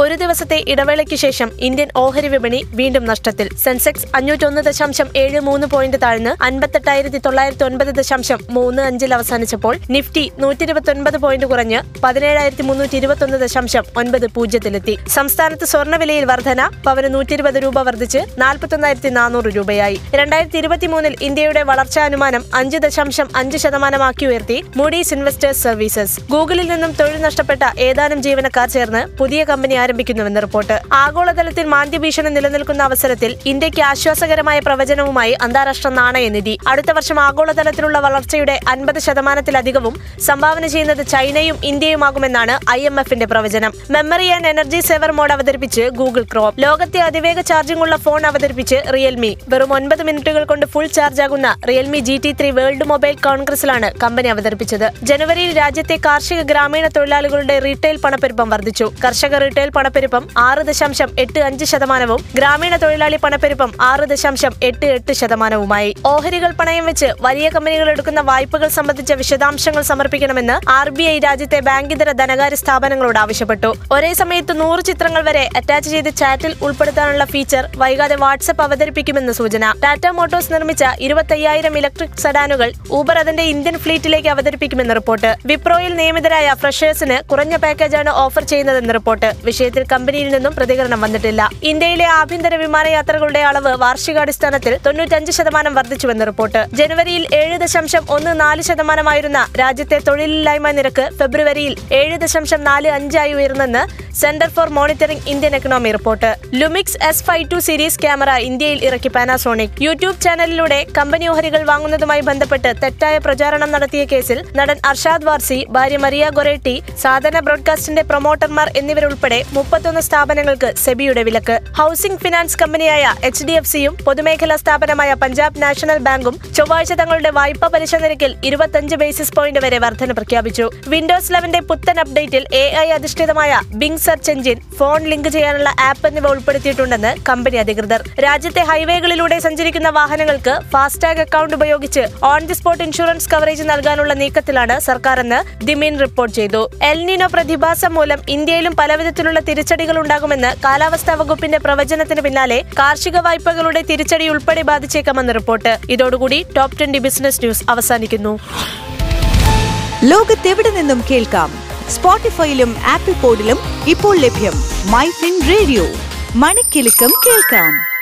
ഒരു ദിവസത്തെ ഇടവേളയ്ക്ക് ശേഷം ഇന്ത്യൻ ഓഹരി വിപണി വീണ്ടും നഷ്ടത്തിൽ. സെൻസെക്സ് അഞ്ഞൂറ്റൊന്ന് ദശാംശം ഏഴ് മൂന്ന് പോയിന്റ് താഴ്ന്ന് അൻപത്തെട്ടായിരത്തി തൊള്ളായിരത്തി ഒൻപത് ദശാംശം മൂന്ന് അഞ്ചിൽ അവസാനിച്ചപ്പോൾ നിഫ്റ്റി നൂറ്റി ഇരുപത്തൊൻപത് പോയിന്റ് കുറഞ്ഞ് പതിനേഴായിരത്തി മുന്നൂറ്റി ഇരുപത്തൊന്ന് ദശാംശം ഒൻപത് പൂജ്യത്തിലെത്തി. സംസ്ഥാനത്ത് സ്വർണവിലയിൽ വർധന പവന് നൂറ്റി ഇരുപത് രൂപ വർദ്ധിച്ച് നാൽപ്പത്തൊന്നായിരത്തി നാനൂറ് രൂപയായി. രണ്ടായിരത്തി ഇരുപത്തിമൂന്നിൽ ഇന്ത്യയുടെ വളർച്ചാ അനുമാനം അഞ്ച് ദശാംശം അഞ്ച് ശതമാനമാക്കി ഉയർത്തി. Moody's Investors Services. ഗൂഗിളിൽ നിന്നും തൊഴിൽ നഷ്ടപ്പെട്ട ഏതാനും ജീവനക്കാർ ചേർന്ന് പുതിയ കമ്പനി ആരംഭിക്കുന്നുവെന്ന് റിപ്പോർട്ട്. ആഗോളതലത്തിൽ മാന്ദ്യഭീഷണി നിലനിൽക്കുന്ന അവസരത്തിൽ ഇന്ത്യയ്ക്ക് ആശ്വാസകരമായ പ്രവചനവുമായി അന്താരാഷ്ട്ര നാണയനിധി അടുത്ത വർഷം ആഗോളതലത്തിലുള്ള വളർച്ചയുടെ അൻപത് ശതമാനത്തിലധികവും സംഭാവന ചെയ്യുന്നത് ചൈനയും ഇന്ത്യയുമാകുമെന്നാണ് ഐ എം എഫിന്റെ പ്രവചനം. Memory and energy saver mode അവതരിപ്പിച്ച് ഗൂഗിൾ ക്രോം. ലോകത്തെ അതിവേഗ ചാർജിംഗ് ഉള്ള ഫോൺ അവതരിപ്പിച്ച് റിയൽമി. വെറും ഒൻപത് മിനിറ്റുകൾ കൊണ്ട് ഫുൾ ചാർജ് ആകുന്ന Realme G T three world mobile കോൺഗ്രസിലാണ് company അവതരിപ്പിച്ചത്. ജനുവരിയിൽ രാജ്യത്തെ കാർഷിക ഗ്രാമീണ തൊഴിലാളികളുടെ റീറ്റെയിൽ പണപ്പെരുപ്പം വർദ്ധിച്ചു. കർഷക റീറ്റെയിൽ പണപ്പെരുപ്പം ആറ് ദശാംശം എട്ട് അഞ്ച് ശതമാനവും. ഗ്രാമീണ തൊഴിലാളി പണപ്പെരുപ്പം ആറ് ദശാംശം എട്ട് എട്ട് ശതമാനവുമായി. ഓഹരികൾ പണയം വെച്ച് വലിയ കമ്പനികൾ എടുക്കുന്ന വായ്പകൾ സംബന്ധിച്ച വിശദാംശങ്ങൾ സമർപ്പിക്കണമെന്ന് ആർ ബി ഐ രാജ്യത്തെ ബാങ്കിതര ധനകാര്യ സ്ഥാപനങ്ങളോട് ആവശ്യപ്പെട്ടു. ഒരേ സമയത്ത് നൂറ് ചിത്രങ്ങൾ വരെ അറ്റാച്ച് ചെയ്ത് ചാറ്റിൽ ഉൾപ്പെടുത്താനുള്ള ഫീച്ചർ വൈകാതെ വാട്സ്ആപ്പ് അവതരിപ്പിക്കുമെന്ന് സൂചന. ടാറ്റ മോട്ടോഴ്സ് നിർമ്മിച്ച ഇരുപത്തയ്യായിരം ഇലക്ട്രിക് സെഡാനുകൾ ഊബർ അതിന്റെ ഇന്ത്യൻ ഫ്ലീറ്റിലേക്ക് അവതരിപ്പിക്കുമെന്ന് റിപ്പോർട്ട്. വിപ്രോയിൽ നിയമിതരായ ഫ്രഷേഴ്സിന് കുറഞ്ഞ പാക്കേജാണ് ഓഫർ ചെയ്യുന്നതെന്ന് റിപ്പോർട്ട്. വിഷയത്തിൽ കമ്പനിയിൽ നിന്നും പ്രതികരണം വന്നിട്ടില്ല. ഇന്ത്യയിലെ ആഭ്യന്തര വിമാനയാത്രകളുടെ അളവ് വാർഷികാടിസ്ഥാനത്തിൽ തൊണ്ണൂറ്റഞ്ച് ശതമാനം വർദ്ധിച്ചുവെന്ന് റിപ്പോർട്ട്. ജനുവരിയിൽ ഏഴ് ദശാംശം ഒന്ന് നാല് ശതമാനമായിരുന്ന രാജ്യത്തെ തൊഴിലില്ലായ്മ നിരക്ക് ഫെബ്രുവരിയിൽ ഏഴ് ദശാംശം നാല് അഞ്ചായി ഉയർന്നെന്ന് centre for monitoring Indian economy report. Lumix S five two series camera ഇന്ത്യയിൽ ഇറക്കി പാനാസോണിക്. യൂട്യൂബ് ചാനലിലൂടെ കമ്പനി ഓഹരികൾ വാങ്ങുന്നതുമായി ബന്ധപ്പെട്ട് തെറ്റായ പ്രചാരണം നടത്തിയ കേസിൽ നടൻ അർഷാദ് വാർസി ഭാര്യ മറിയ ഗൊറേട്ടി സാധന ബ്രോഡ്കാസ്റ്റിന്റെ പ്രൊമോട്ടർമാർ എന്നിവരുൾപ്പെടെ മുപ്പത്തൊന്ന് സ്ഥാപനങ്ങൾക്ക് സെബിയുടെ വിലക്ക്. ഹൌസിംഗ് ഫിനാൻസ് കമ്പനിയായ എച്ച് ഡി എഫ് സിയും പൊതുമേഖലാ സ്ഥാപനമായ പഞ്ചാബ് നാഷണൽ ബാങ്കും ചൊവ്വാഴ്ച തങ്ങളുടെ വായ്പാ പലിശ നിരക്കിൽ ഇരുപത്തഞ്ച് ബേസിസ് പോയിന്റ് വരെ വർധന പ്രഖ്യാപിച്ചു. വിൻഡോസ് ലെവന്റെ പുത്തൻ അപ്ഡേറ്റിൽ എ ഐ അധിഷ്ഠിതമായ Bing search engine phone link ചെയ്യാനുള്ള ആപ്പ് എന്നിവ ഉൾപ്പെടുത്തിയിട്ടുണ്ടെന്ന് കമ്പനി അധികൃതർ. രാജ്യത്തെ ഹൈവേകളിലൂടെ സഞ്ചരിക്കുന്ന വാഹനങ്ങൾക്ക് ഫാസ്ടാഗ് അക്കൗണ്ട് ഉപയോഗിച്ച് on the spot insurance coverage നൽകാനുള്ള നീക്കത്തിലാണ് സർക്കാർ എന്ന് ദിമീൻ റിപ്പോർട്ട് ചെയ്തു. എൽനിനോ പ്രതിഭാസം മൂലം ഇന്ത്യയിലും പലവിധത്തിലുള്ള തിരിച്ചടികൾ ഉണ്ടാകുമെന്ന് കാലാവസ്ഥാ വകുപ്പിന്റെ പ്രവചനത്തിന് പിന്നാലെ കാർഷിക വായ്പകളുടെ തിരിച്ചടി ഉൾപ്പെടെ ബാധിച്ചേക്കാമെന്ന് റിപ്പോർട്ട്. ഇതോടുകൂടി ടോപ് ട്വന്റി ബിസിനസ് ന്യൂസ് അവസാനിക്കുന്നു. ലോകത്തെവിടെ നിന്നും കേൾക്കാം? സ്പോട്ടിഫൈയിലും ആപ്പിൾ പോഡിലും ഇപ്പോൾ ലഭ്യം. മൈ ഫിൻ റേഡിയോ മണിക്കെലക്കം കേൾക്കാം.